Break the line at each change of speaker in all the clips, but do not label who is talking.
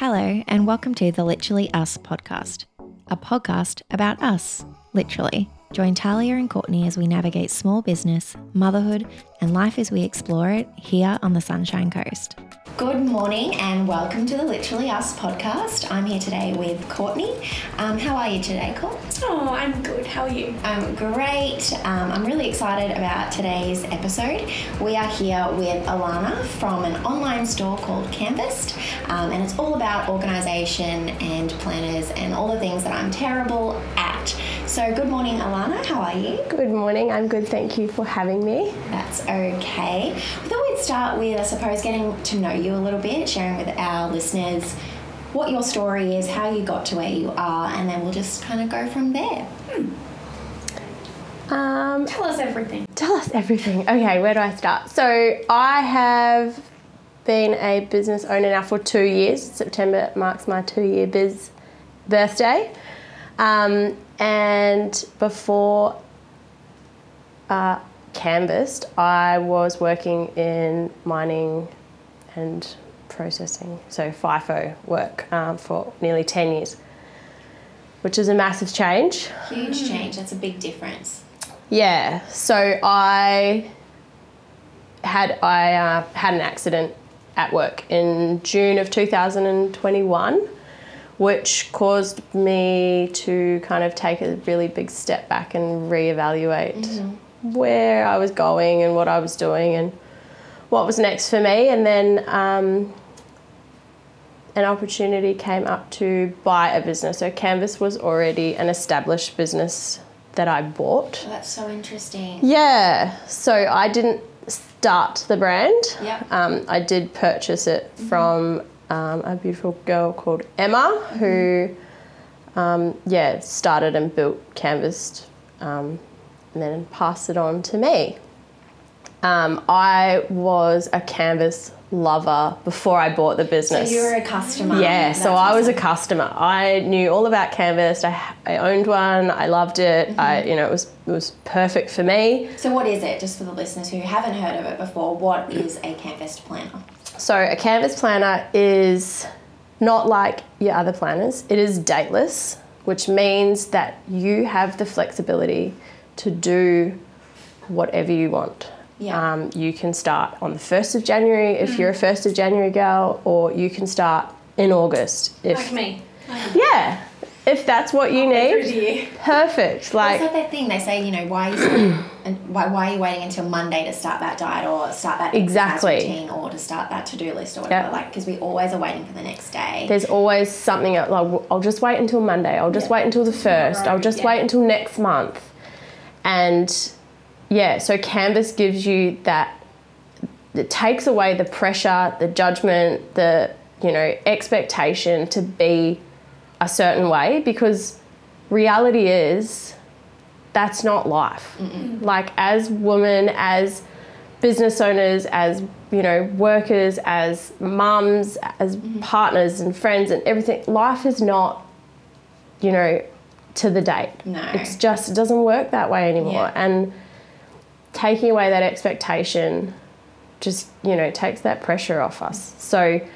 Hello, and welcome to the Literally Us podcast, a podcast about us, literally. Join Tahlia and Courtney as we navigate small business, motherhood, and life as we explore it here on the Sunshine Coast. Good morning and welcome to the Literally Us podcast. I'm here today with Courtney. Um, how are you today, Court?
Oh, I'm good. How are you?
I'm great. Um, I'm really excited about today's episode. We are here with Alana from an online store called Canvast, um, and it's all about organisation and planners and all the things that I'm terrible at. So, good morning, Alana. How are you?
Good morning. I'm good. Thank you for having me.
That's okay. We thought we'd start with, I suppose, getting to know you a little bit, sharing with our listeners what your story is, how you got to where you are, and then we'll just kind of go from there.
Um,
Tell us everything.
tell us everything. Okay, where do I start? So, I have been a business owner now for two years. September marks my two year biz birthday. Um, and before uh, Canvassed, I was working in mining and processing, so FIFO work um, for nearly 10 years, which is a massive change.
Huge change. That's a big difference.
Yeah, so I had I uh, had an accident at work in June of 2021, which caused me to kind of take a really big step back and reevaluate where I was going and what I was doing and what was next for me. And then um, an opportunity came up to buy a business. So Canvas was already an established business that I bought.
That's so interesting.
Yeah, so I didn't start the brand.
Yep.
Um, I did purchase it from um, a beautiful girl called Emma, who, um, yeah, started and built Canvast um, and then passed it on to me. Um, I was a canvas lover before I bought the business.
So you were a customer.
Yeah, so
That's
I was a customer. I knew all about Canvas. I, I owned one. I loved it.
Mm-hmm.
I, you know, it was it was perfect for me.
So what is it? Just for the listeners who haven't heard of it before, what is a Canvast planner?
So a Canvas planner is not like your other planners. It is dateless, which means that you have the flexibility to do whatever you want.
Yeah.
Um, you can start on the 1st of January if you're a 1st of January girl, or you can start in August if
Like me.
yeah, if that's what you
Through the
need. Perfect. Like
like that thing they say, you know, why are you and why, why are you waiting until Monday to start that diet or start that
Exactly.
routine or to start that to do list or whatever?
Yep.
Like because we always are waiting for the next day.
there's always something else, like I'll just wait until Monday. I'll just
Yeah.
wait until the first.
Tomorrow,
I'll just
yeah.
wait until next month. And yeah, so Canvas gives you that. It takes away the pressure, the judgment, the you know expectation to be a certain way because reality is that's not life. Like as women, as business owners, as you know, workers, as mums, as partners and friends and everything, life is not, you know, to the date.
No.
It's just it doesn't work that way anymore.
Yeah.
And taking away that expectation just, you know, takes that pressure off us. So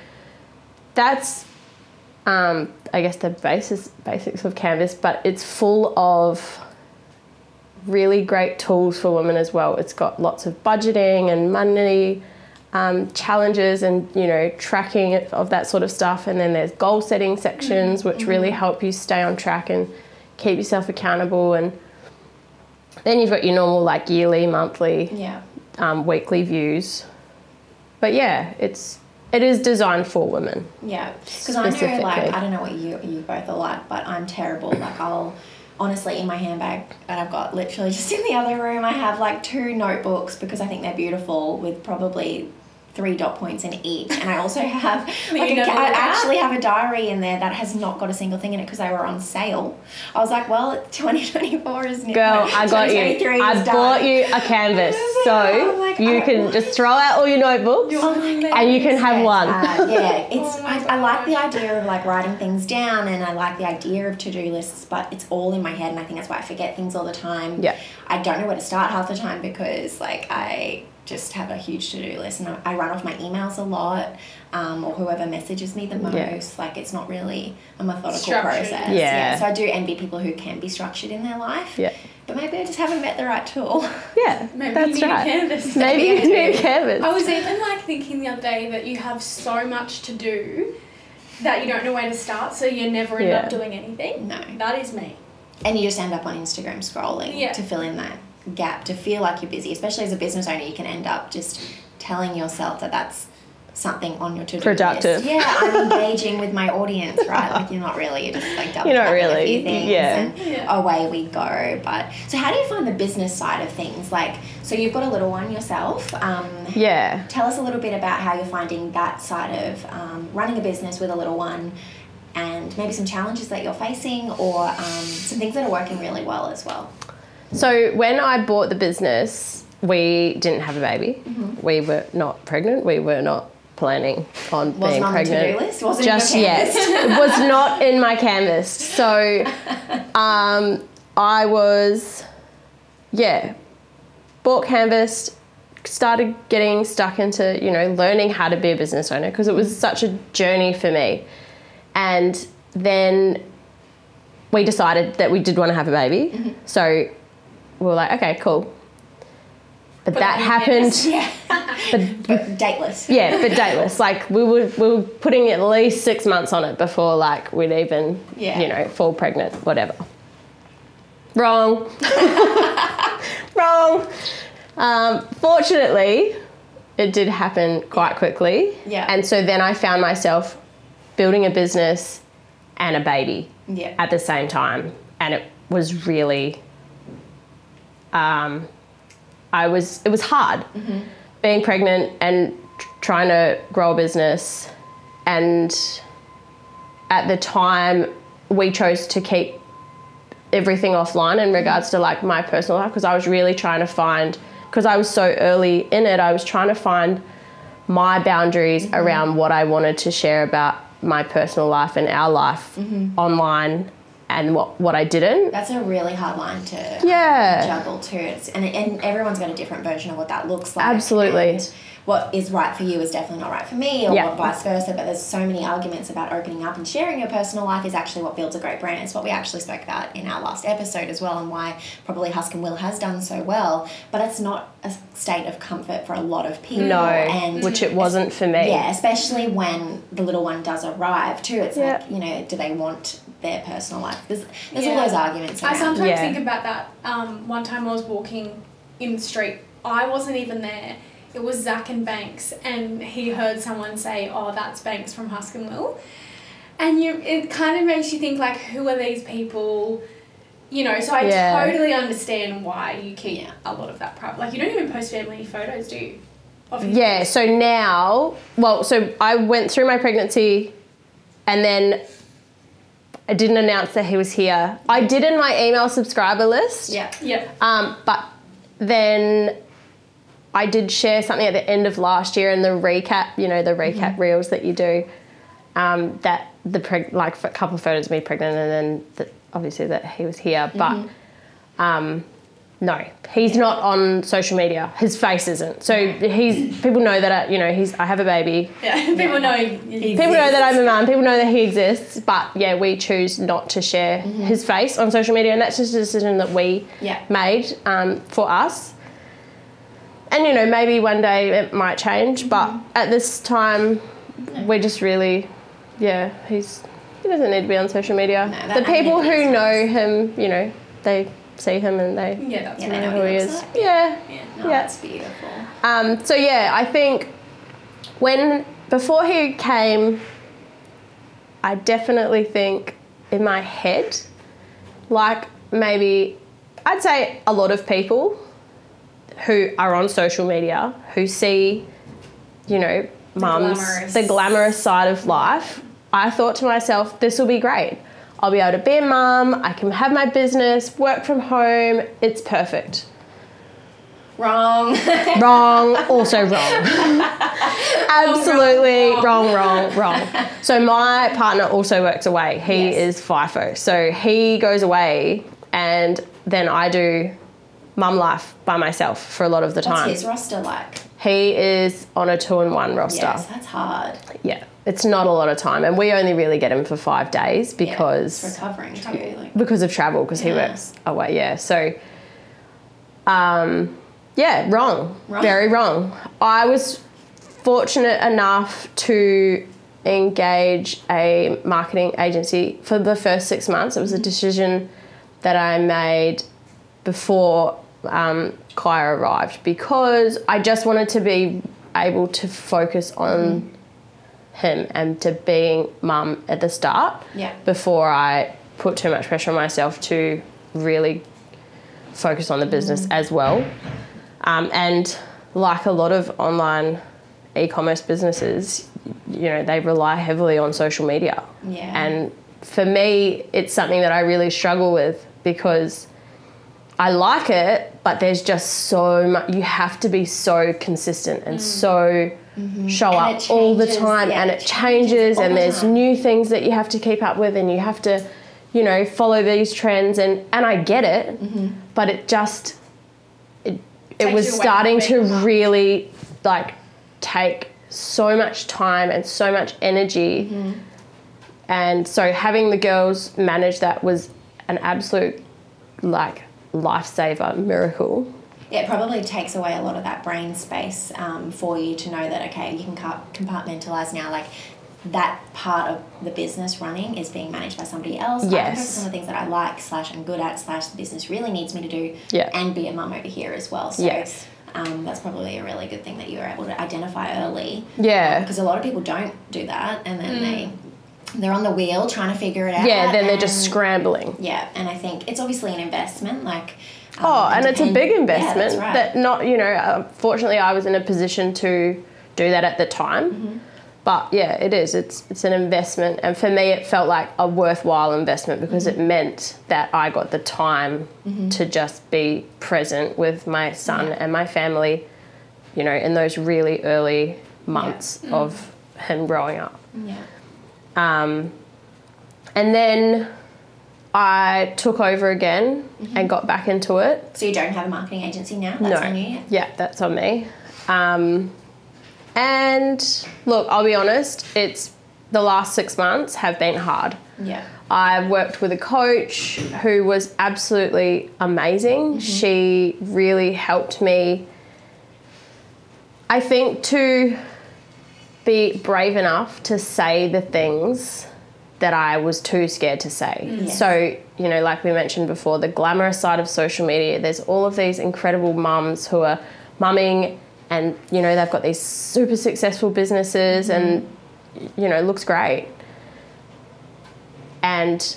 that's um, I guess the basis basics of Canvas, but it's full of really great tools for women as well. It's got lots of budgeting and money um, challenges and you know tracking of that sort of stuff. And then there's goal setting sections which really help you stay on track and keep yourself accountable. And then you've got your normal like yearly, monthly,
yeah.
um, weekly views. But yeah, it's it is designed for women.
Yeah, because I know, like, I don't know what you you both are like, but I'm terrible. Like, I'll honestly in my handbag and I've got literally just in the other room, I have like two notebooks because I think they're beautiful with probably three dot points in each, and I also have like a, I actually have a diary in there that has not got a single thing in it because they were on sale. I was like, well, 2024 is new.
Girl, I got you. I bought
done.
you a canvas, so
like,
you can just throw out all your notebooks,
Oh
and you can have one.
Uh, yeah, it's
Oh
I, I like the idea of like writing things down, and I like the idea of to do lists, but it's all in my head, and I think that's why I forget things all the time.
Yeah.
I don't know where to start half the time because like I just have a huge to do list, and I, I run off my emails a lot, um, or whoever messages me the most.
Yeah.
Like it's not really a methodical
Structured.
process.
Yeah.
So I do envy people who can be structured in their life.
Yeah.
But maybe I just haven't met the right tool.
Yeah,
Maybe
that's
you need
right.
a canvas.
Maybe you need a canvas.
I was even like thinking the other day that you have so much to do that you don't know where to start, so you never end
Yeah.
up doing anything.
No.
That is me.
and you just end up on Instagram scrolling
Yeah.
to fill in that gap, to feel like you're busy. Especially as a business owner, you can end up just telling yourself that that's something on your to-do
Productive.
list. Yeah, I'm engaging with my audience, right? Like you're not really. You're just like double
You're not
tapping a
really,
few things
yeah.
and
Yeah.
away we go. But so, how do you find the business side of things? Like, so you've got a little one yourself. Um,
Yeah.
Tell us a little bit about how you're finding that side of um, running a business with a little one and maybe some challenges that you're facing or um, some things that are working really well as well.
So when I bought the business, we didn't have a baby.
Mm-hmm.
We were not pregnant. We were not planning on
Wasn't
being pregnant.
list? Wasn't in your
just yet. it was not in my canvas. So um, I was, yeah, bought canvas, started getting stuck into you know learning how to be a business owner because it was such a journey for me, and then we decided that we did want to have a baby.
Mm-hmm.
So we were like, okay, cool. But that
that
happened.
Yeah.
But
but dateless.
yeah, but dateless. Like we were we were putting at least six months on it before like we'd even
Yeah.
you know fall pregnant, whatever. Wrong. Wrong. Um, fortunately, it did happen quite quickly.
Yeah.
And so then I found myself building a business and a baby
Yeah.
at the same time, and it was really. Um, I was. It was hard being pregnant and tr- trying to grow a business, and at the time we chose to keep everything offline in regards to like my personal life because I was really trying to find because I was so early in it I was trying to find my boundaries around what I wanted to share about my personal life and our life online and what what I didn't
That's a really hard line to
yeah
juggle too. It's, and, and everyone's got a different version of what that looks like.
Absolutely.
And what is right for you is definitely not right for me, or
Yeah.
vice versa. But there's so many arguments about opening up and sharing your personal life is actually what builds a great brand. It's what we actually spoke about in our last episode as well, and why probably Husk and Will has done so well. But it's not a state of comfort for a lot of people.
no
and
which it wasn't for me
yeah, especially when the little one does arrive too. It's
Yeah.
like you know, do they want their personal life? There's there's all those arguments.
I sometimes
Yeah.
think about that. Um, one time I was walking in the street. I wasn't even there. It was Zach and Banks, and he heard someone say, "Oh, that's Banks from Husk and Will," and you. It kind of makes you think like, who are these people? You know, so I
Yeah.
totally understand why you keep
Yeah.
a lot of that private. Like, you don't even post family photos, do you? Of
Yeah, so now, well, so I went through my pregnancy and then I didn't announce that he was here. I did in my email subscriber list.
yeah.
Yeah.
Um, but then I did share something at the end of last year in the recap, you know, the recap reels that you do. Um, that the preg- like a couple of photos of me pregnant, and then the, obviously that he was here. But um, no, he's not on social media. His face isn't. So he's people know that I, you know he's I have a baby.
Yeah. People know.
People know that I'm a mum. People know that he exists. But yeah, we choose not to share mm-hmm. his face on social media, and that's just a decision that we
Yeah.
made um, for us. And you know, maybe one day it might change, mm-hmm. but at this time, we're just really, yeah, he's he doesn't need to be on social media.
No,
the people who
sense.
know him, you know, they see him and they
yeah, that's
Yeah, they
know
know
who he
he
is.
like.
Yeah.
Yeah.
No,
Yeah.
that's beautiful.
Um, so yeah, I think when before he came, I definitely think in my head, like maybe I'd say a lot of people who are on social media who see, you know, mums
glamorous.
the glamorous side of life. I thought to myself, this will be great. I'll be able to be a mum. I can have my business, work from home. It's perfect.
Wrong.
Wrong, also wrong. Absolutely wrong, wrong, wrong. So my partner also works away. He
Yes.
is FIFO. So he goes away and then I do mum life by myself for a lot of the time.
What's his roster like?
He is on a two and one roster.
Yes, that's hard.
Yeah, it's not a lot of time, and we only really get him for five days because
it's recovering too. Like,
because of travel because he works away. Yeah, so um, yeah, wrong,
Wrong.
very wrong. I was fortunate enough to engage a marketing agency for the first six months. It was a decision that I made before um, Claire arrived because I just wanted to be able to focus on him and to being mum at the start
Yeah.
before I put too much pressure on myself to really focus on the business as well. Um, and like a lot of online e-commerce businesses, you know, they rely heavily on social media.
Yeah.
And for me, it's something that I really struggle with because I like it, but there's just so much. You have to be so consistent and so show
And
up
it
all the time,
yeah,
and
it
it changes,
changes
and
the
there's
time.
new things that you have to keep up with, and you have to, you know, follow these trends. And and I get it, but it just it it
Takes
was
you away from
starting to
being a mum.
really like take so much time and so much energy.
Mm-hmm.
And so having the girls manage that was an absolute like lifesaver miracle.
Yeah, it probably takes away a lot of that brain space um, for you to know that okay, you can ca- compartmentalize now. Like that part of the business running is being managed by somebody else. I can
Yes.
focus on the things that I like slash I'm good at slash the business really needs me to do.
Yeah.
And be a mum over here as well. So
Yes.
um, that's probably a really good thing that you were able to identify early.
Yeah.
Because a lot of people don't do that, and then they they're on the wheel trying to figure it out.
Yeah, then they're just scrambling.
Yeah, and I think it's obviously an investment. Like. Um,
Oh, and it's a big
Yeah,
investment
that's right.
that not, you know, fortunately I was in a position to do that at the time.
Mm-hmm.
But yeah, it is. It's it's an investment and for me it felt like a worthwhile investment because
Mm-hmm.
it meant that I got the time to just be present with my son
Yeah.
and my family, you know, in those really early months
Mm.
of him growing up.
Yeah.
Um, and then I took over again
Mm-hmm.
and got back into it.
So you don't have a marketing agency now? That's
no.
on you?
Yeah, that's on me. Um, and look, I'll be honest, it's the last six months have been hard.
Yeah.
I worked with a coach who was absolutely amazing. She really helped me, I think, to be brave enough to say the things that I was too scared to say. Mm.
Yes.
So, you know, like we mentioned before, the glamorous side of social media, there's all of these incredible mums who are mumming and, you know, they've got these super successful businesses and, mm-hmm. you know, looks great. And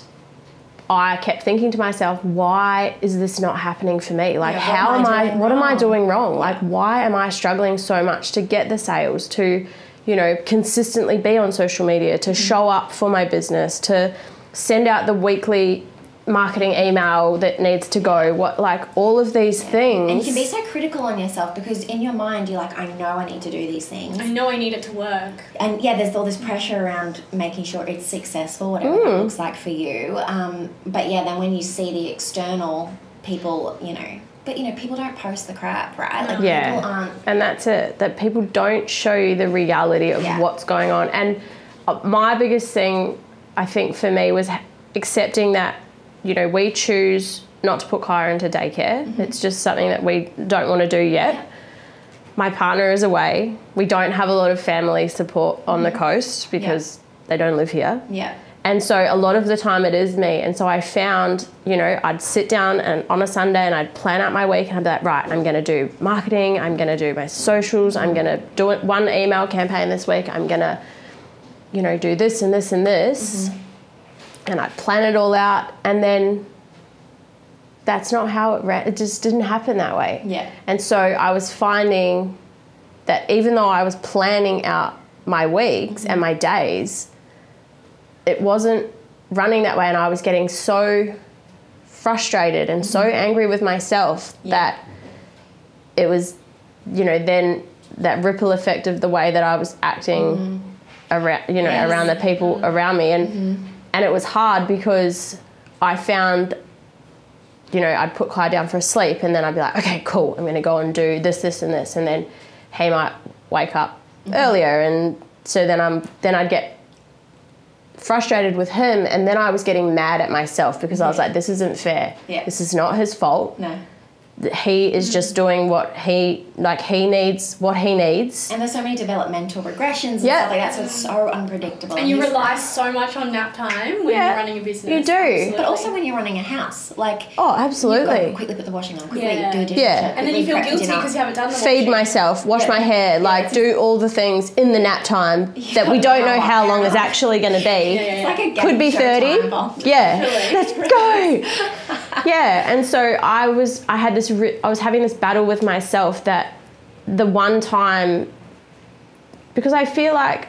I kept thinking to myself, why is this not happening for me? Like,
Yeah,
how
am
am
I
I,
doing
what am I doing wrong? Like, why am I struggling so much to get the sales, to, you know, consistently be on social media, to show up for my business, to send out the weekly marketing email that needs to go, what, like, all of these things.
And you can be so critical on yourself because in your mind you're like, I know I need to do these things.
I know I need it to work.
And yeah, there's all this pressure around making sure it's successful, whatever
Mm.
looks like for you. Um, but yeah, then when you see the external people, you know, but you know, people don't post the crap, right? Like
Yeah.
people aren't
And that's it, that people don't show you the reality of
Yeah.
what's going on. And uh, my biggest thing, I think, for me was accepting that, you know, we choose not to put Kyra into daycare. It's just something that we don't want to do yet.
Yeah.
My partner is away. We don't have a lot of family support on the coast because they don't live here.
yeah.
And so a lot of the time it is me. And so I found, you know, I'd sit down and on a Sunday and I'd plan out my week and I'd be like, right, I'm going to do marketing, I'm going to do my socials, I'm going to do it one email campaign this week, I'm going to, you know, do this and this and this. Mm-hmm. And I'd plan it all out. And then that's not how it ran. It just didn't happen that way.
Yeah.
And so I was finding that even though I was planning out my weeks and mm-hmm. my days, it wasn't running that way. And I was getting so frustrated and so mm-hmm. angry with myself
Yeah.
that it was, you know, then that ripple effect of the way that I was acting mm-hmm. around, you know,
Yes.
around the people mm-hmm. around me. And, and it was hard because I found you know, I'd put Kai down for a sleep and then I'd be like, okay, cool, I'm going to go and do this, this, and this. And then he might wake up earlier. And so then, I'm, then I'd get frustrated with him. And then I was getting mad at myself because I was like, this isn't fair.
Yeah.
This is not his fault.
No.
He is mm. just doing what he, like, he needs what he needs.
And there's so many developmental regressions and
Yeah.
stuff like that, so it's so unpredictable.
And you
he's-
rely so much on nap time when
Yeah,
you're running a business.
you do.
Absolutely.
But also when you're running a house, like
Oh,
you've got to
absolutely.
quickly put the washing on, quickly
Yeah.
do a dishwasher,
Yeah.
and then you feel guilty because you haven't done the
feed
washing.
myself, wash
Yeah.
my hair, like
it's-
do all the things in the nap time that we don't know how long is actually going to be.
Yeah, yeah,
It's
yeah.
like a game
Could be 30.
time.
Yeah. Let's go. yeah, and so I was I had this ri- I was having this battle with myself that the one time because I feel like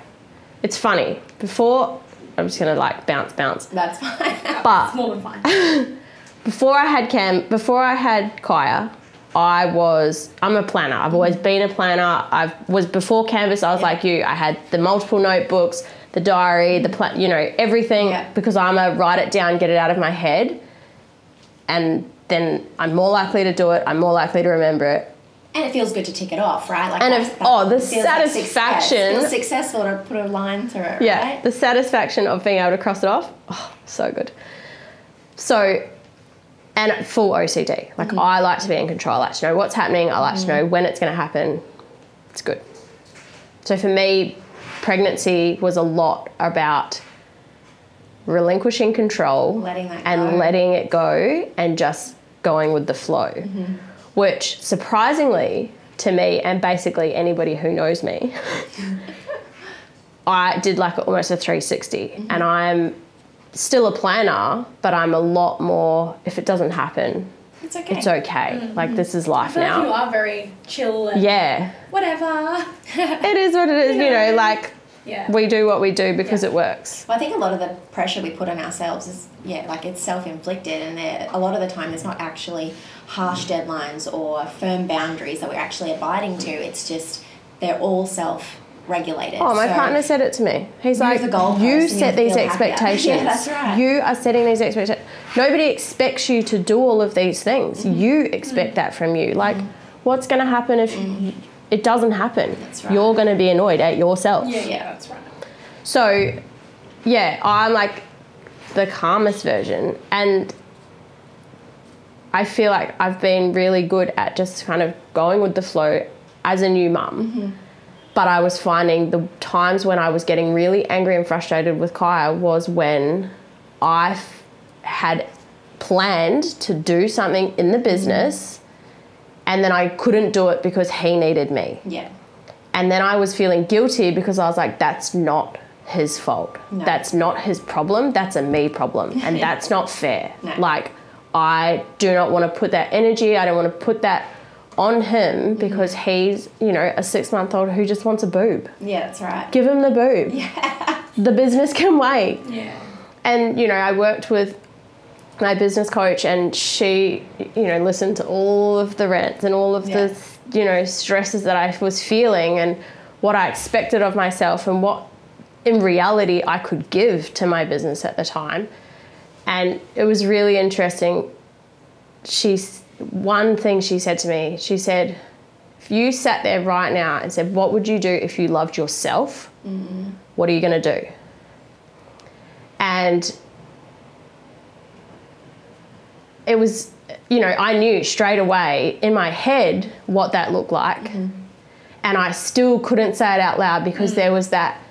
it's funny. Before I'm just going to like bounce bounce.
That's fine.
But
More than fine.
before I had Cam, before I had Kaya, I was I'm a planner. I've always been a planner. I was before Canvas. I was like you. I had the multiple notebooks, the diary, the plan. You know everything
Yeah.
because I'm a write it down, get it out of my head, and then I'm more likely to do it. I'm more likely to remember it.
And it feels good to tick it off, right? Like
And if- oh, the
like
satisfaction.
it feels successful to put a line through it,
Yeah,
right?
the satisfaction of being able to cross it off. Oh, so good. So, and full OCD. Like mm-hmm. I like to be in control. I like to know what's happening. I like to mm-hmm. know when it's going to happen. It's good. So for me, pregnancy was a lot about relinquishing control
Letting
and
go.
letting it go and just going with the flow. Mm-hmm. Which surprisingly to me and basically anybody who knows me, I did like almost a 360 mm-hmm. and I'm still a planner, but I'm a lot more if it doesn't happen,
It's okay.
it's okay. Mm-hmm. Like this is life
now. like you are very chill and
Yeah.
whatever.
It is what it is, you know, like
Yeah.
we do what we do because
Yeah.
it works.
Well, I think a lot of the pressure we put on ourselves is, yeah, like it's self inflicted, and there, a lot of the time there's not actually harsh deadlines or firm boundaries that we're actually abiding to. It's just they're all self regulated.
Oh, my partner said it to me. He's
Move
like,
the
"You set these expectations.
Yeah, that's right.
You are setting these expectations. Nobody expects you to do all of these things.
Mm-hmm.
You expect that from you. Like, what's going to happen if it doesn't happen?
Right.
You're going to be annoyed at yourself.
Yeah,
Yeah.
that's right.
So, yeah, I'm like the calmest version. And I feel like I've been really good at just kind of going with the flow as a new mum. Mm-hmm. But I was finding the times when I was getting really angry and frustrated with Kaya was when I f- had planned to do something in the business mm-hmm. And then I couldn't do it because he needed me.
Yeah.
And then I was feeling guilty because I was like, that's not his fault.
No.
That's not his problem. That's a me problem. And that's not fair.
No.
Like, I do not want to put that energy, I don't want to put that on him mm-hmm. because he's, you know, a six month old who just wants a boob.
Yeah, that's right.
Give him the boob. Yeah. The business can wait
Yeah.
and you know i worked with my business coach and she you know listened to all of the rants and all of
Yeah.
the you know stresses that i was feeling and what i expected of myself and what in reality i could give to my business at the time. And it was really interesting. She's one thing she said to me she said if you sat there right now and said what would you do if you loved yourself? Mm-hmm. What are you going to do? And it was you know i knew straight away in my head what that looked like. Mm. And i still couldn't say it out loud because mm. there was that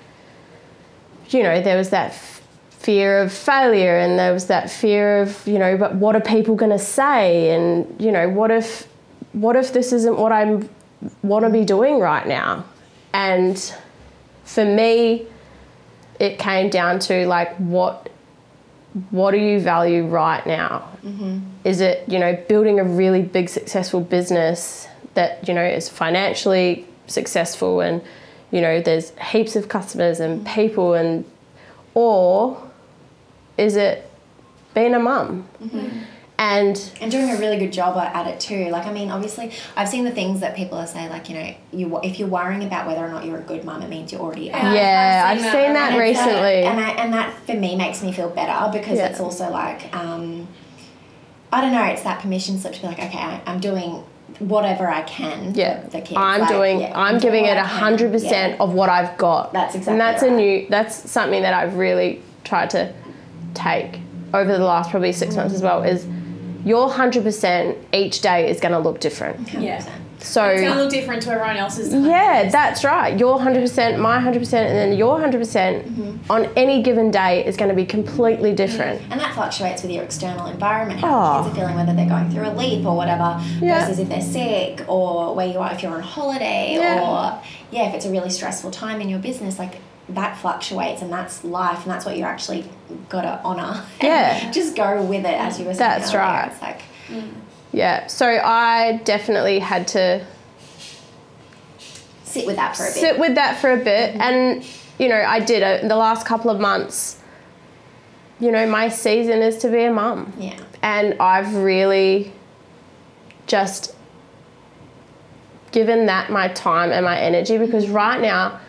you know there was that f- fear of failure and there was that fear of you know but what are people going to say? And you know what if what if this isn't what i want to be doing right now? And for me it came down to like what what do you value right now? Mm-hmm. Is it you know building a really big successful business that you know is financially successful and you know there's heaps of customers and mm-hmm. people and or is it being a mum mm-hmm. And
and doing a really good job at it too. Like, I mean, obviously, I've seen the things that people are saying, like, you know, you if you're worrying about whether or not you're a good mum, it means you're already are.
yeah
I've
i've
seen
seen
that.
that,
And it's that-
recently
and, I, and that for me makes me feel better because
Yeah.
it's also like um, I don't know. It's that permission slip to be like, okay, I, I'm doing whatever I can.
Yeah,
for the kids.
I'm
Like,
doing.
yeah,
I'm,
doing
giving it
I
a hundred percent
Yeah.
of what I've got.
That's exactly
And
exactly
that's a new. That's something that I've really tried to take over the last probably six months as well. Is your hundred percent each day is going to look different.
Yeah.
100%.
So
It's going to look different to everyone else's.
yeah, that's right. Your hundred percent, my hundred percent, and then your hundred percent
Mm-hmm.
on any given day is going to be completely different.
And that fluctuates with your external environment, how
Oh.
the kids are feeling, whether they're going through a leap or whatever,
Yeah.
versus if they're sick or where you are if you're on holiday
Yeah.
or yeah, if it's a really stressful time in your business, like that fluctuates and that's life and that's what you actually gotta honour.
Yeah.
Just go with it as you were saying.
That's right.
It's like mm.
Yeah. So I definitely had to
sit with that for a bit.
sit with that for a bit mm-hmm. and you know i did it in the last couple of months you know my season is to be a mum
yeah.
and i've really just given that my time and my energy because right now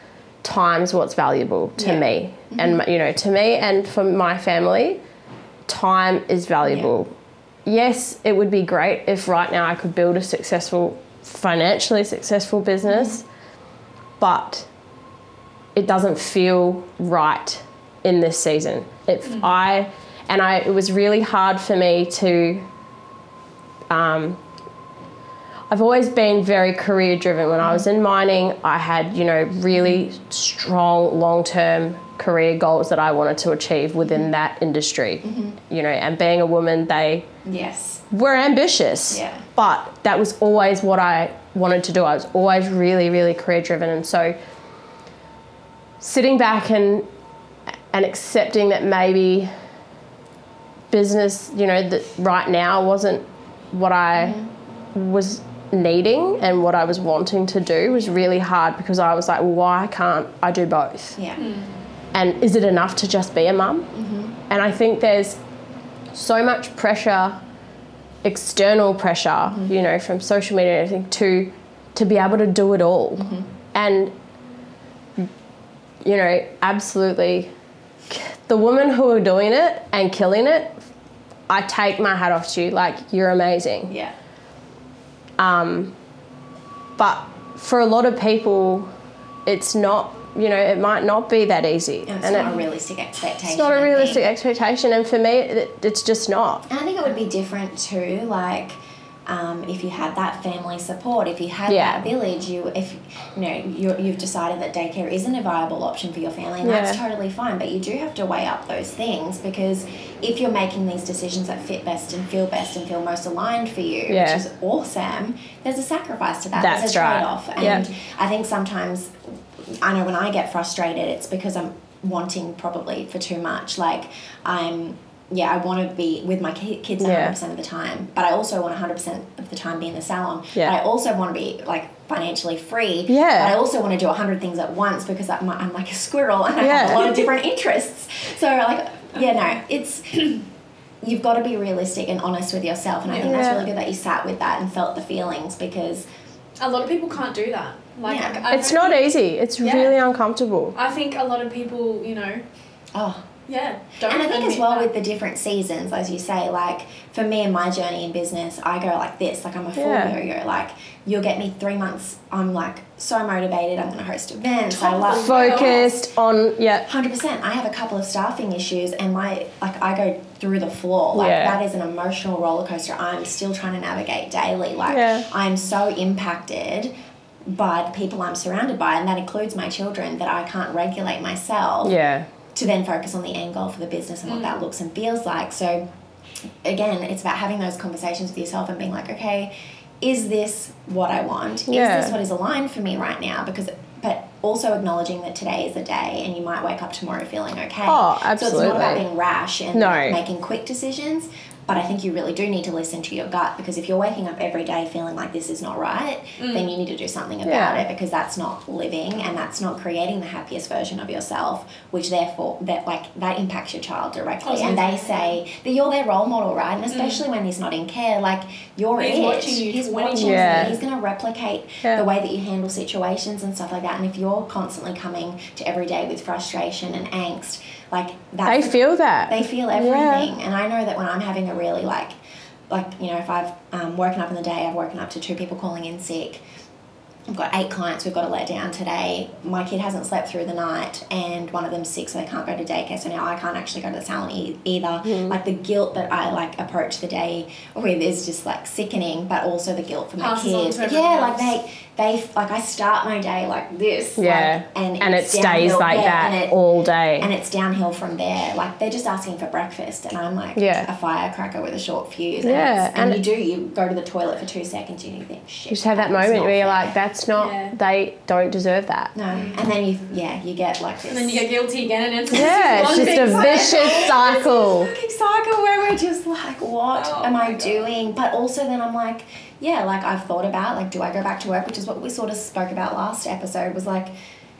time's what's valuable to
Yeah.
me and mm-hmm. you know to me and for my family time is valuable yes it would be great if right now i could build a successful financially successful business mm-hmm. but it doesn't feel right in this season. If mm-hmm. I and I, it was really hard for me to. Um, I've always been very career driven. When I was in mining, I had you know really strong long term career goals that I wanted to achieve within that industry. Mm-hmm. You know, and being a woman, they
Yes.
were ambitious.
Yeah.
But that was always what I wanted to do. I was always really, really career driven. And so sitting back and and accepting that maybe business, you know, that right now wasn't what I mm-hmm. was needing and what I was wanting to do was really hard because I was like, well, why can't I do both?
Yeah. Hmm.
and is it enough to just be a mum? Mm-hmm. And I think there's so much pressure, external pressure, mm-hmm. you know, from social media and everything, to to be able to do it all, mm-hmm. and you know, absolutely, the women who are doing it and killing it, I take my hat off to you. Like you're amazing.
Yeah.
Um, but for a lot of people, it's not. You know, it might not be that easy,
And it's
and
not
it-
a realistic expectation.
it's not a realistic expectation. And for me, it, it's just not.
And I think it would be different too, like um, if you had that family support, if you had
Yeah.
that village, you if you know you you've decided that daycare isn't a viable option for your family, and that's totally fine. But you do have to weigh up those things because if you're making these decisions that fit best and feel best and feel most aligned for you,
Yeah.
which is awesome, there's a sacrifice to that.
That's
there's a
right.
trade off, and
Yeah.
I think sometimes I know when I get frustrated, it's because I'm wanting probably for too much. Like I'm, yeah, I want to be with my kids 100% of the time, but I also want 100% of the time be in the salon.
Yeah.
But I also want to be like financially free.
Yeah.
But I also want to do 100 things at once because I'm, I'm like a squirrel and I have a lot of different interests. So like, yeah, no, it's. You've got to be realistic and honest with yourself, and I think
Yeah.
that's really good that you sat with that and felt the feelings because
A lot of people can't do that. Like,
Yeah.
I, I
It's
don't
not
think-
easy. It's
Yeah.
really uncomfortable.
I think a lot of people, you know,
oh
yeah, don't.
and I think as well
that.
with the different seasons, as you say, like for me and my journey in business, I go like this, like I'm a full
Yeah.
yo-yo. Like you'll get me three months, I'm like so motivated. I'm going to host events. I love
Focused on yeah.
Hundred percent. I have a couple of staffing issues, and my like I go through the floor. Like
Yeah.
that is an emotional roller coaster. I'm still trying to navigate daily. Like
Yeah.
I'm so impacted by the people I'm surrounded by, and that includes my children. That I can't regulate myself
Yeah.
To then focus on the end goal for the business and what that mm. looks and feels like. So, again, it's about having those conversations with yourself and being like, okay, is this what I want?
Yeah.
Is this what is aligned for me right now? Because, but also acknowledging that today is a day and you might wake up tomorrow feeling okay.
Oh, absolutely.
So it's not about being rash and
No.
making quick decisions. But I think you really do need to listen to your gut because if you're waking up every day feeling like this is not right, mm. then you need to do something about
Yeah.
it because that's not living and that's not creating the happiest version of yourself, which therefore that like that impacts your child directly.
was
And they
say.
say that you're their role model, right? And mm. especially when he's not in care, like you're
He's
it.
watching you
He's
20
watching
Yeah.
you. He's gonna replicate
Yeah.
the way that you handle situations and stuff like that. And if you're constantly coming to every day with frustration and angst, like
They
that's
feel that.
they feel
Yeah.
everything. And I know that when I'm having a really like like you know if I've um, woken up in the day, I've woken up to two people calling in sick. I've got eight clients we've got to let down today. My kid hasn't slept through the night, and one of them's sick, so they can't go to daycare. So now I can't actually go to the salon e- either. Hmm. Like the guilt that I like approach the day with is just like sickening, but also the guilt for my
Passes
kids. Yeah, like they they like I start my day like this.
Yeah.
like, and
and it stays like that
it-
all day.
and it's downhill from there. Like they're just asking for breakfast, and I'm like
Yeah.
a firecracker with a short fuse.
Yeah,
and, and,
and-
you do. You go to the toilet for two seconds, and you think, shit.
you just have that moment where you're
fair.
like, that's not,
Yeah.
they don't deserve that.
no, and then you, yeah, you get like this.
And then you get guilty again, and it's
Yeah, it's just
big
a
cycle.
vicious cycle.
fucking cycle where we're just like, what
Oh
am I
God.
doing? But also then I'm like, yeah, like I've thought about like, do I go back to work? Which is what we sort of spoke about last episode. Was like.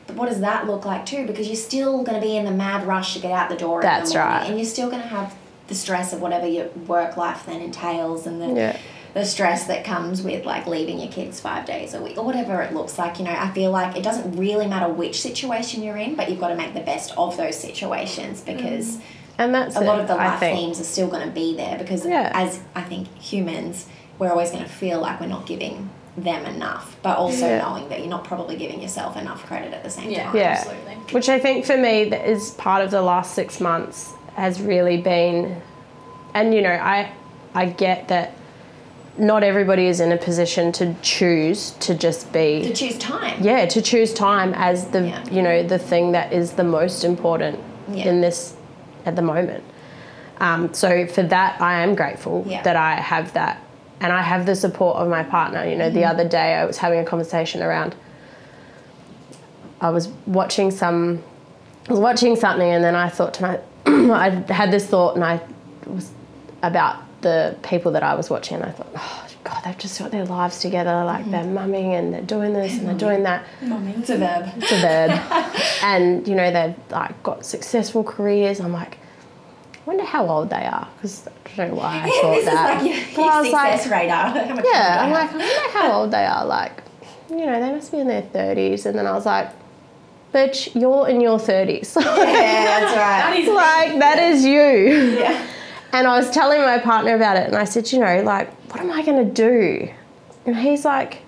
But what does that look like too? Because you're still going to be in the mad rush to get out the door.
That's
the morning,
right.
And you're still going to have the stress of whatever your work life then entails, and the
Yeah.
The stress that comes with like leaving your kids five days a week or whatever it looks like. You know, I feel like it doesn't really matter which situation you're in, but you've got to make the best of those situations because mm.
And that's
a lot of the life themes are still going to be there because
Yeah.
as I think humans, we're always going to feel like we're not giving them enough, but also
Yeah.
knowing that you're not probably giving yourself enough credit at the same
Yeah.
time.
Yeah.
Absolutely.
Which I think for me that is part of the last six months has really been, and you know, I, I get that not everybody is in a position to choose to just be
To choose time.
yeah to choose time as the
Yeah.
you know the thing that is the most important
Yeah.
in this at the moment um, so for that i am grateful
Yeah.
that i have that and i have the support of my partner you know the
Mm-hmm.
other day i was having a conversation around i was watching some i was watching something and then i thought to my i had this thought and i was about the people that i was watching and i thought oh god they've just got their lives together like
Mm-hmm.
they're mumming and they're doing this and they're doing that
It's a verb.
it's a verb. and you know they've like got successful careers. I'm like, I wonder how old they are because I don't know why I thought that.
like your,
but I was like,
radar. How much time
yeah, I'm like, I wonder how old they are. Like, you know, they must be in their 30s. And then I was like, bitch, you're in your 30s.
yeah, that's right.
That is
like that is you.
Yeah.
And I was telling my partner about it, and I said, you know, like, what am I going to do? And he's like,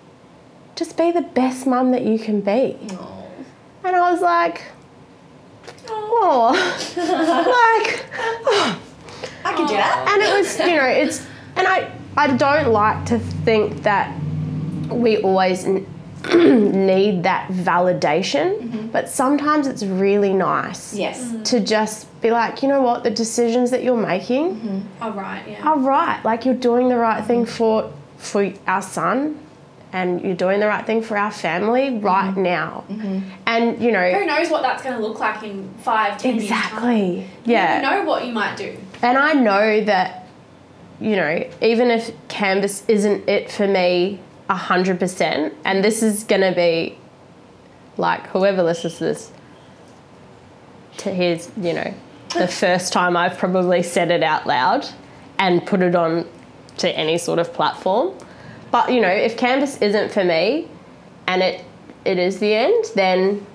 just be the best mum that you can be.
Oh.
And I was like, oh, like,
I could do that.
and it was, you know, it's, and I, I don't like to think that we always n- need that validation, mm-hmm. but sometimes it's really nice
Yes. Mm-hmm.
to just be like, you know what, the decisions that you're making
Oh, right, yeah.
are right. Like you're doing the right thing for for our son, and you're doing the right thing for our family right now. And you know,
Who knows what that's going to look like in five, ten years'
exactly, yeah.
never know what you might do.
And I know that, you know, even if Canvas isn't it for me a hundred percent, and this is gonna be like whoever listens to this to here's, you know, the first time I've probably said it out loud and put it on to any sort of platform. But you know, if Canvas isn't for me and it it is the end, then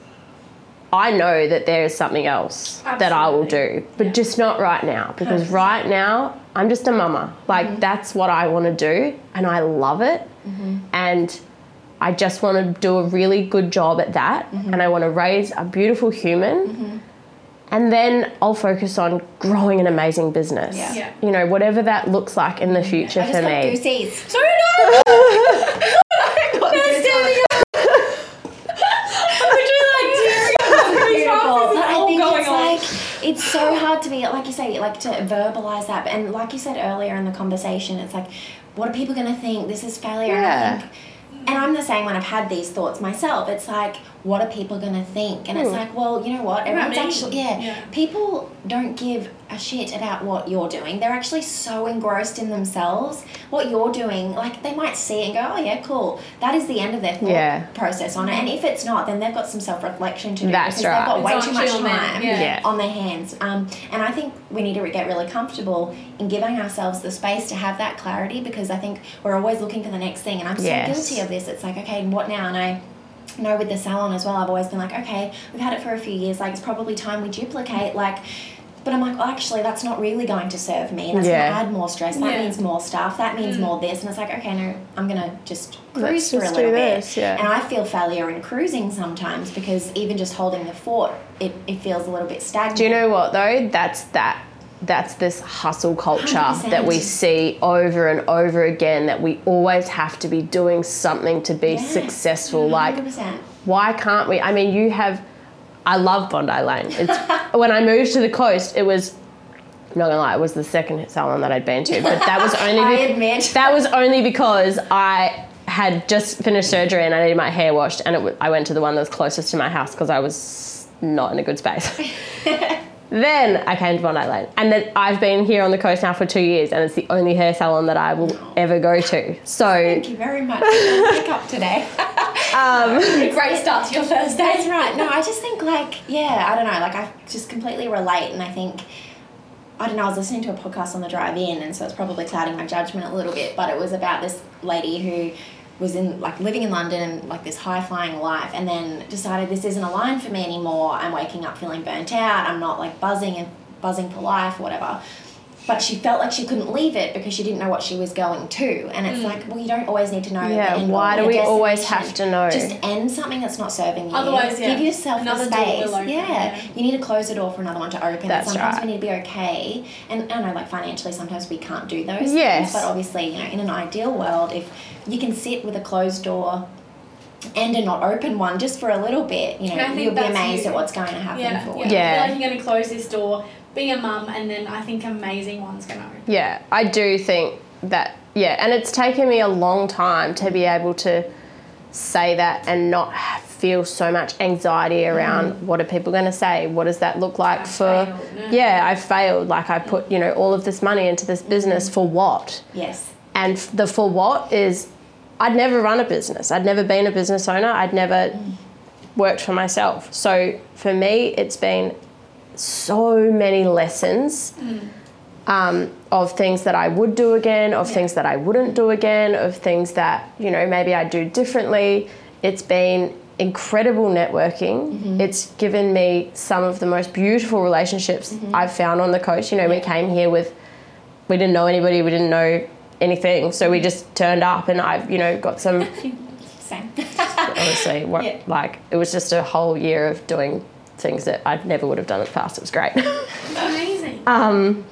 I know that there is something else that I will do, but
Yeah.
just not right now because right now I'm just a mama. Like mm-hmm. that's what I want to do and I love it. Mm-hmm. And I just want to do a really good job at that and I want to raise a beautiful human. And then I'll focus on growing an amazing business.
Yeah.
Yeah.
You know, whatever that looks like in the future
I
for me.
goosies.
No!
I got
They're standing
goosebumps.
I'm literally like tearing
Beautiful.
up. This
But
is
I
all
think
going
it's
on.
like it's so hard to be like you say, like to verbalize that. And like you said earlier in the conversation, it's like, what are people going to think? This is failure. And I think, and I'm the same when I've had these thoughts myself. It's like, what are people going to think? And it's like, well, you know what? Everyone's actually, yeah,
Yeah.
people don't give a shit about what you're doing. They're actually so engrossed in themselves. What you're doing, like they might see it and go, oh yeah, cool. That is the end of their thought
Yeah.
process on it. And if it's not, then they've got some self reflection to do
That's
because
right.
they've got way too much
actually on them,
time
yeah.
Yeah.
on their hands. Um, and I think we need to get really comfortable in giving ourselves the space to have that clarity because I think we're always looking for the next thing. And I'm so
Yes.
guilty of this. It's like, okay, what now? And I know with the salon as well, I've always been like, okay, we've had it for a few years. Like, it's probably time we duplicate. Like, But I'm like, oh, actually, that's not really going to serve me. That's
Yeah.
going to add more stress. That
Yeah.
means more staff. That means mm. more this. And it's like, okay, no, I'm going to just cruise for
just
a
do
little
this,
bit.
yeah.
And I feel failure in cruising sometimes because even just holding the fort, it, it feels a little bit stagnant.
Do you know what though? That's that. That's this hustle culture
100%.
that we see over and over again. That we always have to be doing something to be
Yeah.
Successful. Like
100%.
why can't we? I mean, you have. I love Bondi Lane. It's when I moved to the coast. It was. I'm not gonna lie, it was the second salon that I'd been to, but that was only.
I
be-
admit.
that was only because I had just finished surgery and I needed my hair washed, and it w- I went to the one that was closest to my house because I was not in a good space. then I came to Bondi Lane, and then I've been here on the coast now for two years, and it's the only hair salon that I will ever go to. So
Thank you very much for the pickup today.
Um, a great start to your Thursday.
That's right. No, I just think like yeah, I don't know. Like I just completely relate, and I think I don't know. I was listening to a podcast on the drive in, and so it's probably clouding my judgment a little bit. But it was about this lady who was in like living in London and like this high flying life, and then decided this isn't aligned for me anymore. I'm waking up feeling burnt out. I'm not like buzzing and buzzing for life, whatever. But she felt like she couldn't leave it because she didn't know what she was going to. And it's mm. like, well, you don't always need to know.
Yeah, why do we always have to know?
Just end something that's not serving you.
Otherwise, yeah,
give yourself
another
the space.
open,
yeah.
yeah.
you need to close the door for another one to open.
That's
sometimes
right.
we need to be okay. And I don't know, like financially, sometimes we can't do those
Yes.
things. But obviously, you know, in an ideal world, if you can sit with a closed door and a not open one just for a little bit, you know, you'll be amazed
you.
at what's going to happen
Yeah,
for
yeah.
you.
Yeah.
I feel like you're going to close this door, be a mum, and then I think amazing one's going to open.
Yeah, I do think that, yeah, and it's taken me a long time to be able to say that and not ha- feel so much anxiety mm-hmm. around what are people going to say? What does that look like
I've
for.
failed,
Yeah, I failed. Like, I put, you know, all of this money into this business mm-hmm. for what?
Yes.
And f- the for what is, I'd never run a business. I'd never been a business owner. I'd never worked for myself. So for me, it's been so many lessons um, of things that I would do again, of things that I wouldn't do again, of things that, you know, maybe I'd do differently. It's been incredible networking. It's given me some of the most beautiful relationships I've found on the coast. You know, we came here with, we didn't know anybody, we didn't know anything. So we just turned up and I've, you know, got some
Same.
honestly what,
Yeah.
like it was just a whole year of doing things that I never would have done in the past. It was great.
Amazing.
um,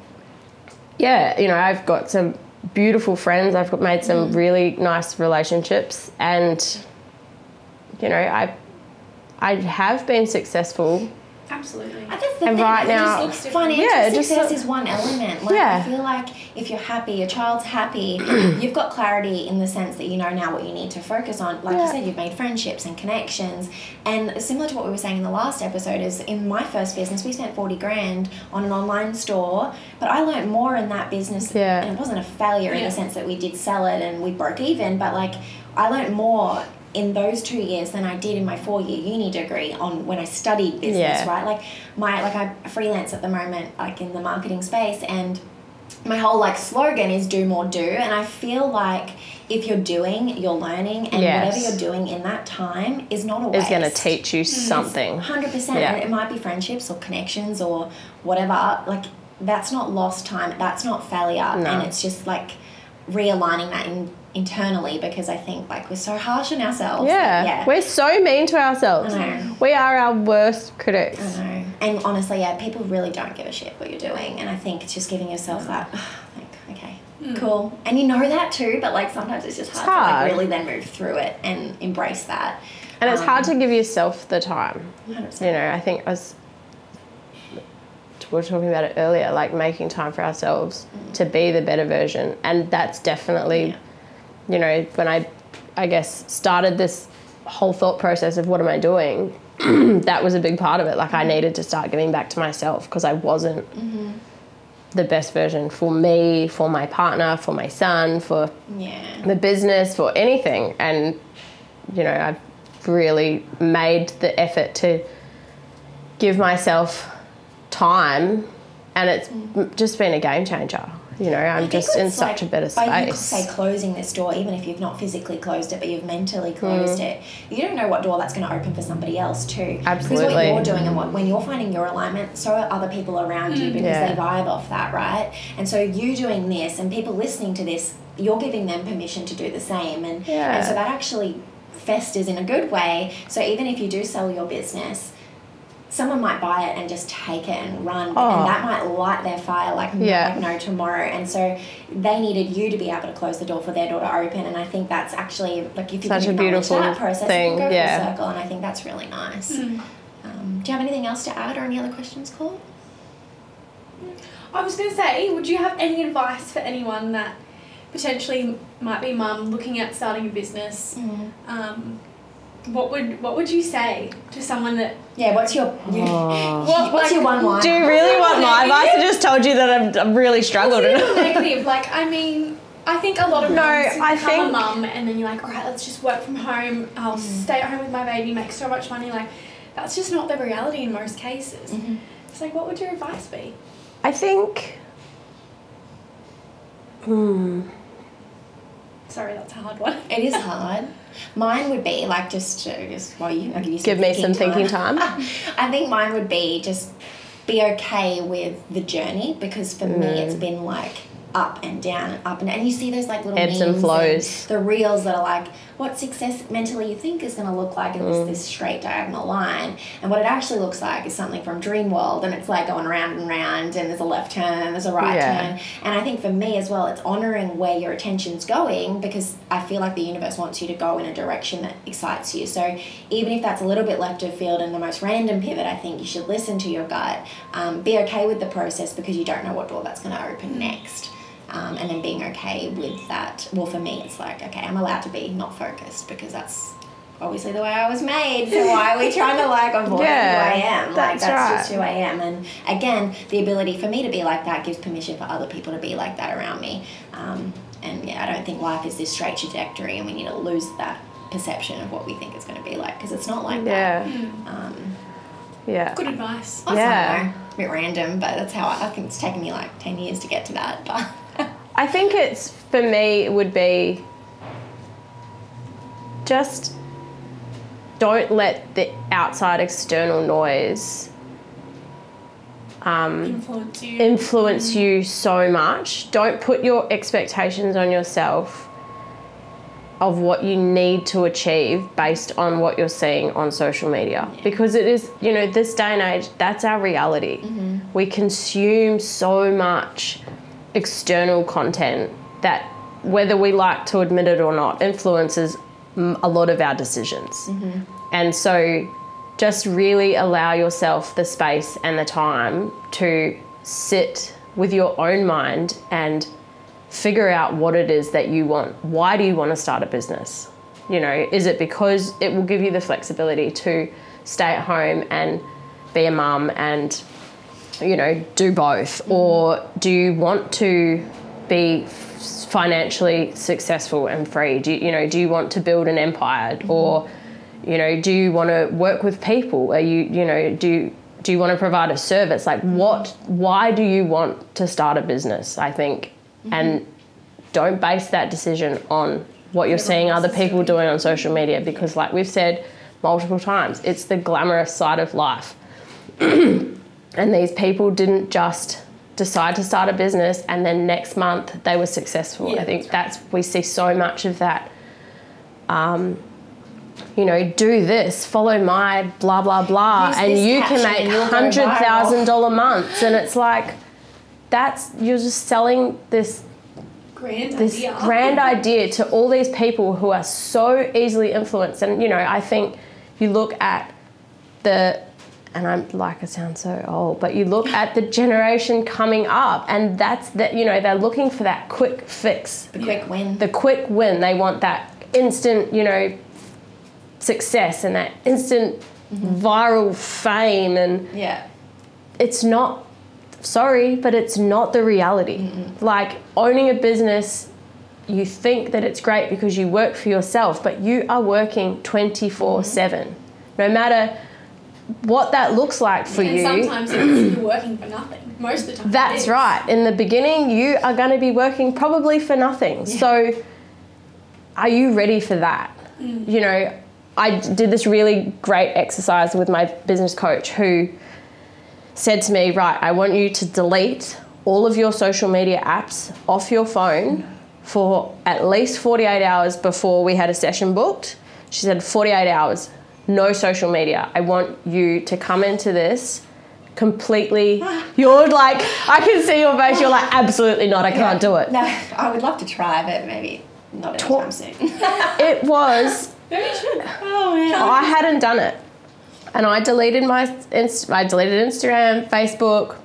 yeah, you know, I've got some beautiful friends. I've got made some really nice relationships, and you know, I I have been successful.
Absolutely.
I guess the
And
thing
right now-
just
Looks different.
financial
Yeah, just
success
so-
is one element. Like,
Yeah.
I feel like if you're happy, your child's happy, you've got clarity in the sense that you know now what you need to focus on. Like
Yeah.
you said, you've made friendships and connections. And similar to what we were saying in the last episode, is in my first business, we spent 40 grand on an online store, but I learned more in that business.
Yeah.
And it wasn't a failure in the sense that we did sell it and we broke even, but like I learned more in those two years than I did in my four year uni degree on when I studied business,
Yeah.
right? Like my like I freelance at the moment, like in the marketing space, and my whole like slogan is do more do, and I feel like if you're doing, you're learning, and
Yes.
whatever you're doing in that time is not a
Is
waste.
going to teach you something.
Hundred percent.
Yeah.
And it might be friendships or connections or whatever. Like that's not lost time. That's not failure.
No.
And it's just like realigning that in, internally because I think like we're so harsh on ourselves.
Yeah.
Yeah.
we're so mean to ourselves.
I know.
We are our worst critics.
I know. And honestly, yeah, people really don't give a shit what you're doing. And I think it's just giving yourself that, like, okay, cool. And you know that too, but like sometimes it's just hard, to
hard.
like really then move through it and embrace that.
And it's
Um,
hard to give yourself the time.
100%.
You know, I think as we were talking about it earlier, like making time for ourselves to be the better version. And that's definitely,
Yeah.
you know, when I, I guess, started this whole thought process of what am I doing, that was a big part of it. Like I needed to start giving back to myself because I wasn't mm-hmm. the best version for me, for my partner, for my son, for
Yeah.
the business, for anything. And, you know, I've really made the effort to give myself time and it's m- just been a game changer. you know, I'm just in
it's
such a
like,
better
by you
space.
say closing this door, even if you've not physically closed it, but you've mentally
Mm.
closed it, you don't know what door that's going to open for somebody else too.
Absolutely.
Because what you're doing and what, when you're finding your alignment, so are other people around you because
Mm. Yeah.
they vibe off that, right? And so you doing this and people listening to this, you're giving them permission to do the same, and
Yeah.
and so that actually festers in a good way. So even if you do sell your business. Someone might buy it and just take it and run,
Oh.
and that might light their fire like,
Yeah.
like no tomorrow. And so they needed you to be able to close the door for their door to open. And I think that's actually like if you
Such
can
a
acknowledge
beautiful
that process,
thing,
you can go
yeah.
full circle. And I think that's really nice. Um, do you have anything else to add or any other questions, Cole?
I was going to say, would you have any advice for anyone that potentially might be mum looking at starting a business? Um, what would what would you say to someone that
Yeah. What's your
Oh.
What,
what's your one line?
Do you really want my advice? I just told you that I've, I've really struggled.
Positive negative? Like, I mean, I think a lot of
No, I
become
think-
a mum and then you're like, all right, let's just work from home. I'll stay at home with my baby, make so much money. Like, that's just not the reality in most cases. It's like, what would your advice be?
I think. Hmm.
Sorry, that's a hard one.
It is hard. Mine would be like just to, just well, you I'll give you some
Give me some thinking
time.
time.
I think mine would be just be okay with the journey because for me
Mm.
it's been like up and down and up and down. And you see those like little
Ebbs and flows.
the reels that are like what success mentally you think is going to look like in
Mm.
this, this straight diagonal line, and what it actually looks like is something from Dreamworld, and it's like going round and round, and there's a left turn, and there's a right
Yeah.
turn, and I think for me as well, it's honoring where your attention's going because I feel like the universe wants you to go in a direction that excites you. So even if that's a little bit left of field and the most random pivot, I think you should listen to your gut. Um, be okay with the process because you don't know what door that's going to open next. Um, and then being okay with that. Well, for me, it's like, okay, I'm allowed to be not focused because that's obviously the way I was made. So why are we trying to like avoid
Yeah,
who I am? like
that's
that's
right.
just who I am. And again, the ability for me to be like that gives permission for other people to be like that around me. Um, and yeah, I don't think life is this straight trajectory, and we need to lose that perception of what we think it's going to be like because it's not like that.
Yeah.
Um.
Yeah.
Good advice.
I
Yeah.
a bit random, but that's how I, I think it's taken me like ten years to get to that. But
I think it's for me it would be just don't let the outside external noise um,
Influence you.
influence you so much. Don't put your expectations on yourself of what you need to achieve based on what you're seeing on social media. Because it is, you know, this day and age, that's our reality. We consume so much external content that, whether we like to admit it or not, influences a lot of our decisions. Mm-hmm. And so just really allow yourself the space and the time to sit with your own mind and figure out what it is that you want. Why do you want to start a business? You know, is it because it will give you the flexibility to stay at home and be a mum and you know, do both? Or do you want to be financially successful and free? Do you, you know, do you want to build an empire or you know, do you want to work with people? Are you, you know, do you, do you want to provide a service? Like what why do you want to start a business? I think and don't base that decision on what you're seeing other people doing on social media because like we've said multiple times, it's the glamorous side of life. and these people didn't just decide to start a business and then next month they were successful.
Yeah,
I think that's we see so much of that. Um, you know, do this, follow my blah blah blah,
Use
and you can make
and you'll go
hundred thousand dollar months, and it's like that's you're just selling this
Grand
this
idea.
grand idea to all these people who are so easily influenced. And you know, I think you look at the and I'm like I sound so old, but you look at the generation coming up, and that's that you know they're looking for that quick fix,
the quick win.
the quick win. They want that instant, you know, success and that instant mm-hmm. viral fame, and
yeah.
it's not sorry but it's not the reality. Like owning a business you think that it's great because you work for yourself but you are working 24/7 mm-hmm. no matter what that looks like for
and
you.
sometimes you're working for nothing. Most of the time.
That's right. In the beginning, you are going to be working probably for nothing. So, are you ready for that? Mm. You know, I did this really great exercise with my business coach who said to me, Right, I want you to delete all of your social media apps off your phone for at least 48 hours before we had a session booked. She said, 48 hours, no social media. I want you to come into this completely. Ah. You're like, I can see your face. You're like, absolutely not. I can't do it.
No, I would love to try, but maybe not anytime soon.
It was
Maybe you should.
oh man.
I hadn't done it, and I deleted my inst- I deleted Instagram, Facebook.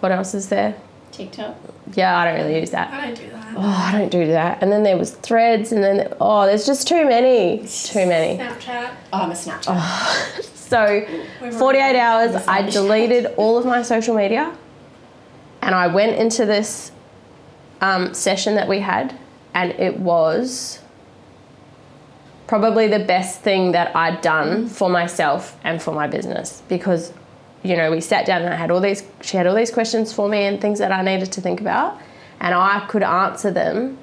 What else is there?
TikTok.
Yeah, I don't really use that.
I don't do that.
Oh, I don't do that. And then there was Threads, and then oh, there's just too many, too many.
Snapchat.
Oh, I'm a Snapchat.
So,
We've
48 hours, I deleted all of my social media, and I went into this um, session that we had, and it was probably the best thing that I'd done for myself and for my business because you know we sat down and I had all these she had all these questions for me and things that I needed to think about and I could answer them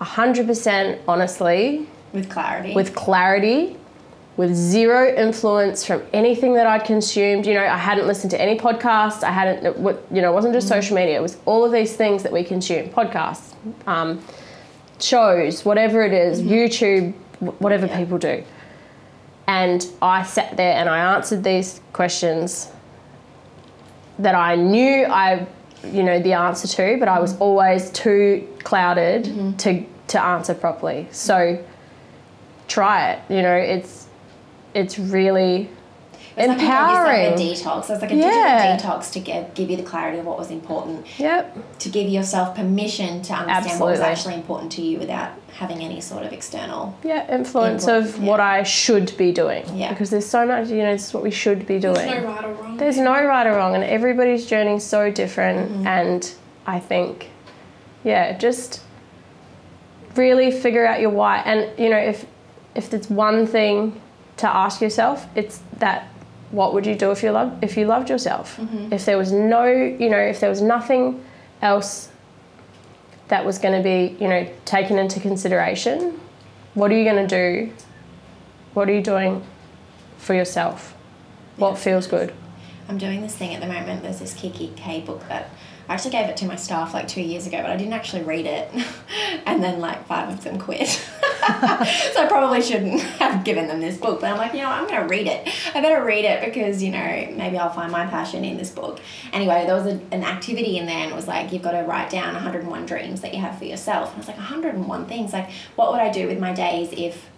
100% honestly
With clarity.
with clarity with zero influence from anything that I'd consumed. You know, I hadn't listened to any podcasts. I hadn't, you know, it wasn't just social media. It was all of these things that we consume podcasts, um, shows, whatever it is, YouTube, whatever
Yeah.
people do. And I sat there and I answered these questions that I knew I, you know, the answer to, but I was mm-hmm. always too clouded mm-hmm. to to answer properly. So try it. You know, it's it's really
It's like
empowering.
you gave yourself a detox. It's like a
Yeah.
digital detox to give, give you the clarity of what was important,
yep.
to give yourself permission to understand what was actually important to you without having any sort of external.
Yeah, influence
Input,
of what I should be doing.
Yeah.
Because there's so much, you know, it's what we should be doing.
There's no right or wrong.
There's no right or wrong, and everybody's journey is so different.
Mm-hmm.
And I think, yeah, just really figure out your why. And you know, if if there's one thing to ask yourself, it's that what would you do if you loved if you loved yourself?
Mm-hmm.
If there was no, you know, if there was nothing else that was going to be, you know, taken into consideration, what are you going to do? What are you doing for yourself? What feels good?
I'm doing this thing at the moment. There's this Kikki K book that I actually gave it to my staff like two years ago, but I didn't actually read it. and then like five of them quit. so I probably shouldn't have given them this book. But I'm like, you know, I'm going to read it. I better read it because, you know, maybe I'll find my passion in this book. Anyway, there was a, an activity in there and it was like, you've got to write down 101 dreams that you have for yourself. And I was like, 101 things. Like, what would I do with my days if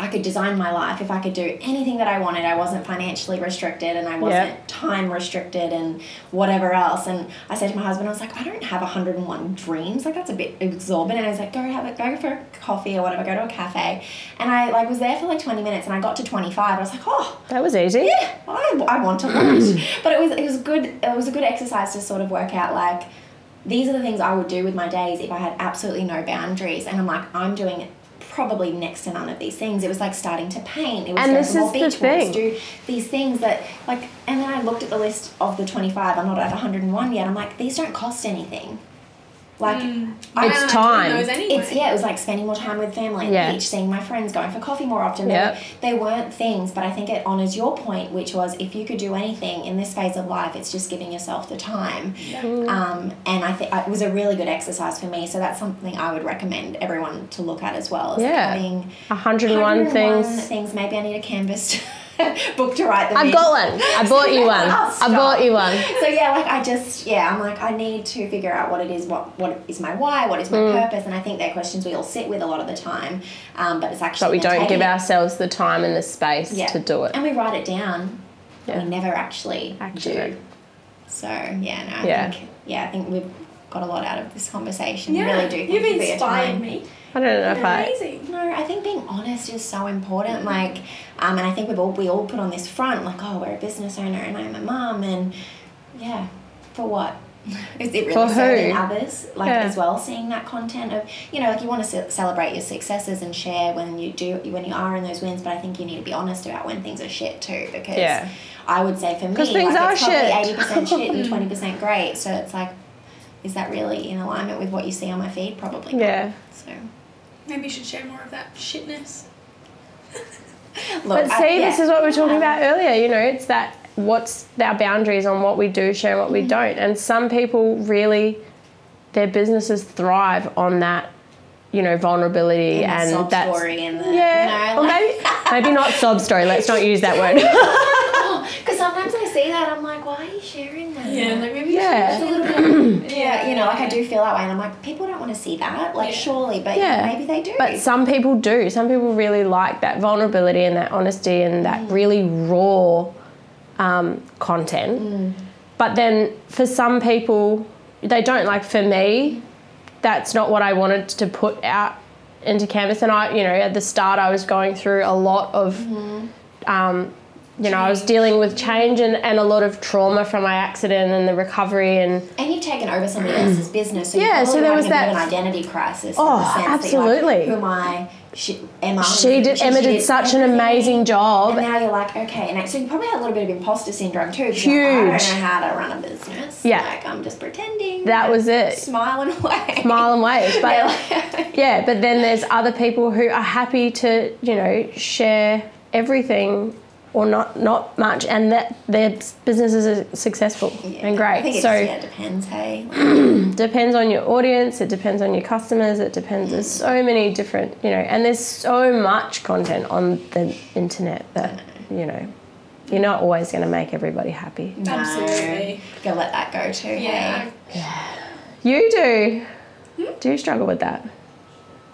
I could design my life if I could do anything that I wanted. I wasn't financially restricted and I wasn't
Yep.
time restricted and whatever else. And I said to my husband, I was like, I don't have 101 dreams. Like that's a bit exorbitant. And I was like, go have it, go for a coffee or whatever, go to a cafe. And I like was there for like 20 minutes and I got to 25. I was like, oh,
That was easy.
yeah, I, I want to learn. but it was it was good. It was a good exercise to sort of work out like these are the things I would do with my days if I had absolutely no boundaries. And I'm like, I'm doing probably next to none of these things. It was like starting to paint. It was
And this is the
beach walks,
thing.
do these things that like. And then I looked at the list of the 25. I'm not at 101 yet. I'm like, these don't cost anything. Like
Mm.
I
It's
I'm doing
time.
Those anyway.
it's yeah, it was like spending more time with family at
Yeah.
the beach, seeing my friends, going for coffee more often.
Yep.
They, they weren't things, but I think it honors your point, which was if you could do anything in this phase of life, it's just giving yourself the time. Yeah. Um, and I think it was a really good exercise for me. So that's something I would recommend everyone to look at as well. Is
Yeah.
having
101 things.
things. Maybe I need a Canvast book to write them.
I've
in.
got one. I bought you one.
Oh,
I bought you one.
So yeah, like I just yeah, I'm like I need to figure out what it is, what what is my why, what is my
Mm.
purpose, and I think they're questions we all sit with a lot of the time, um, but it's actually
But we don't give
taking it-
ourselves the time and the space
yeah.
to do it.
and we write it down.
Yeah.
We never actually
Action
do. So yeah, no, I
Yeah.
think yeah, I think we've got a lot out of this conversation.
yeah.
really do. Thank
You've
you for your
inspired
time.
me.
I don't know if I.
Amazing.
No, I think being honest is so important. Like, um, and I think we've all we all put on this front, like, oh, we're a business owner and I'm a mum, and yeah, for what? Is it really
For who?
serving others, like
Yeah.
as well, seeing that content of you know, like you want to celebrate your successes and share when you do when you are in those wins, but I think you need to be honest about when things are shit too, because
Yeah.
I would say for me,
things
like
are
it's probably
shit.
eighty percent shit and twenty percent great. So it's like, is that really in alignment with what you see on my feed? Probably. not.
Yeah.
So
Maybe you should share more of that shitness.
look,
But
I-
see,
yeah.
this is what we were talking about earlier. You know, it's that what's our boundaries on what we do share and what
Mm-hmm.
we don't. And some people really, their businesses thrive on that, you know, vulnerability
And the
and
sob
that's
story and the
yeah.
you know,
or
like-
maybe maybe not sob story. Let's not use that word.
Because see that, I'm like, why are you sharing that?
Yeah, like maybe
Yeah.
you a little bit.
Yeah, you know, like I do feel that way, and I'm like, people don't want to see that, like
Yeah.
surely, but
Yeah.
maybe they do.
But some people do. Some people really like that vulnerability and that honesty and that
Mm.
really raw um, content.
Mm.
But then for some people, they don't. Like for me, that's not what I wanted to put out into Canvast. And I, you know, at the start, I was going through a lot of.
Mm-hmm.
Um, you know, I was dealing with change and, and a lot of trauma from my accident and the recovery and
and you've taken over somebody else's mm. business, so
Yeah, so there was
having a bit
that-
an identity crisis.
Oh,
in the oh, sense That you're like,
absolutely.
Who am I? She, Emma.
she did Emma did such an amazing job.
And now you're like, okay, and so you probably had a little bit of imposter syndrome too. you're like, I don't know how to run a business.
Yeah.
like I'm just pretending.
That was it.
Smiling away.
Smile and wave. But
Yeah, like-
Yeah, but then there's other people who are happy to, you know, share everything or not not much and that their businesses are successful
Yeah,
and great.
I think it's,
so
yeah, it depends. Hey.
Depends on your audience, it depends on your customers, it depends there's mm. so many different, you know, and there's so much content on the internet that, you know, you're not always going to make everybody happy.
no.
Absolutely.
Gotta let that go too.
Yeah.
Hey.
You do. Hmm? Do you struggle with that?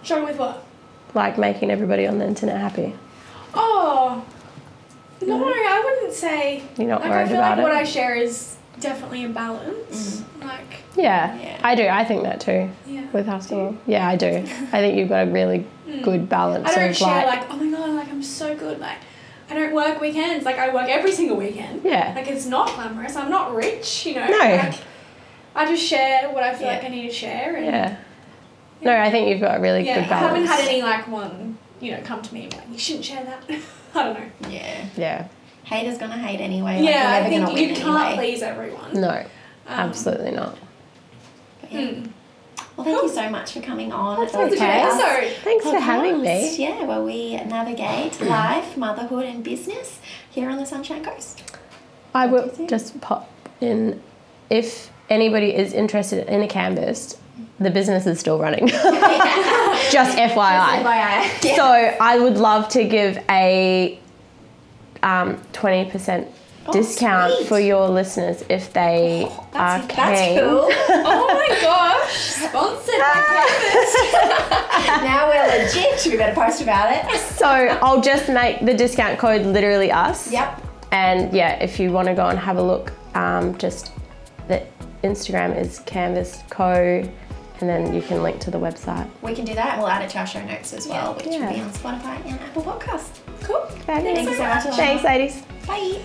Struggle with what?
Like making everybody on the internet happy?
Oh. No, mm-hmm. I wouldn't say.
You're not
like, I feel
about
like
it?
what I share is definitely in balance. Mm-hmm. Like,
Yeah,
Yeah.
I do. I think that too.
yeah.
With hustle. Yeah, I do. I think you've got a really mm. good balance
I don't
of
share
like,
like, oh my god, like I'm so good. Like, I don't work weekends. Like, I work every single weekend.
Yeah.
Like, it's not glamorous. I'm not rich, you know.
No.
Like, I just share what I feel
Yeah.
like I need to share. And
yeah. No, I think you've got a really good.
yeah,
good
I haven't had any like one, you know, come to me and be like, you shouldn't share that. I don't know.
Yeah.
Yeah.
Haters gonna hate anyway. Like,
yeah,
you're
I think
gonna
you
win
can't
anyway.
please everyone.
No,
Um,
absolutely not.
Yeah.
mm.
Well, thank you so much for coming on.
That's
the
okay.
podcast
episode.
Thanks for having me.
Yeah, where we navigate life, motherhood, and business here on the Sunshine Coast.
I will just pop in if anybody is interested in a Canvast, the business is still running. just FYI.
FYI.
So I would love to give a um, 20%
Oh,
discount
sweet.
for your listeners if they are
That's,
keen.
that's cool.
oh my gosh, sponsored by Canvast.
now we're legit. We better post about it.
So I'll just make the discount code literally us.
Yep.
And yeah, if you want to go and have a look, um, just the Instagram is Canvast Co. And then you can link to the website.
We can do that we'll add it to our show notes as well, which
Yeah.
will be on Spotify and Apple Podcasts.
Cool.
Fabulous.
Thank you so much.
Thanks, ladies.
Bye.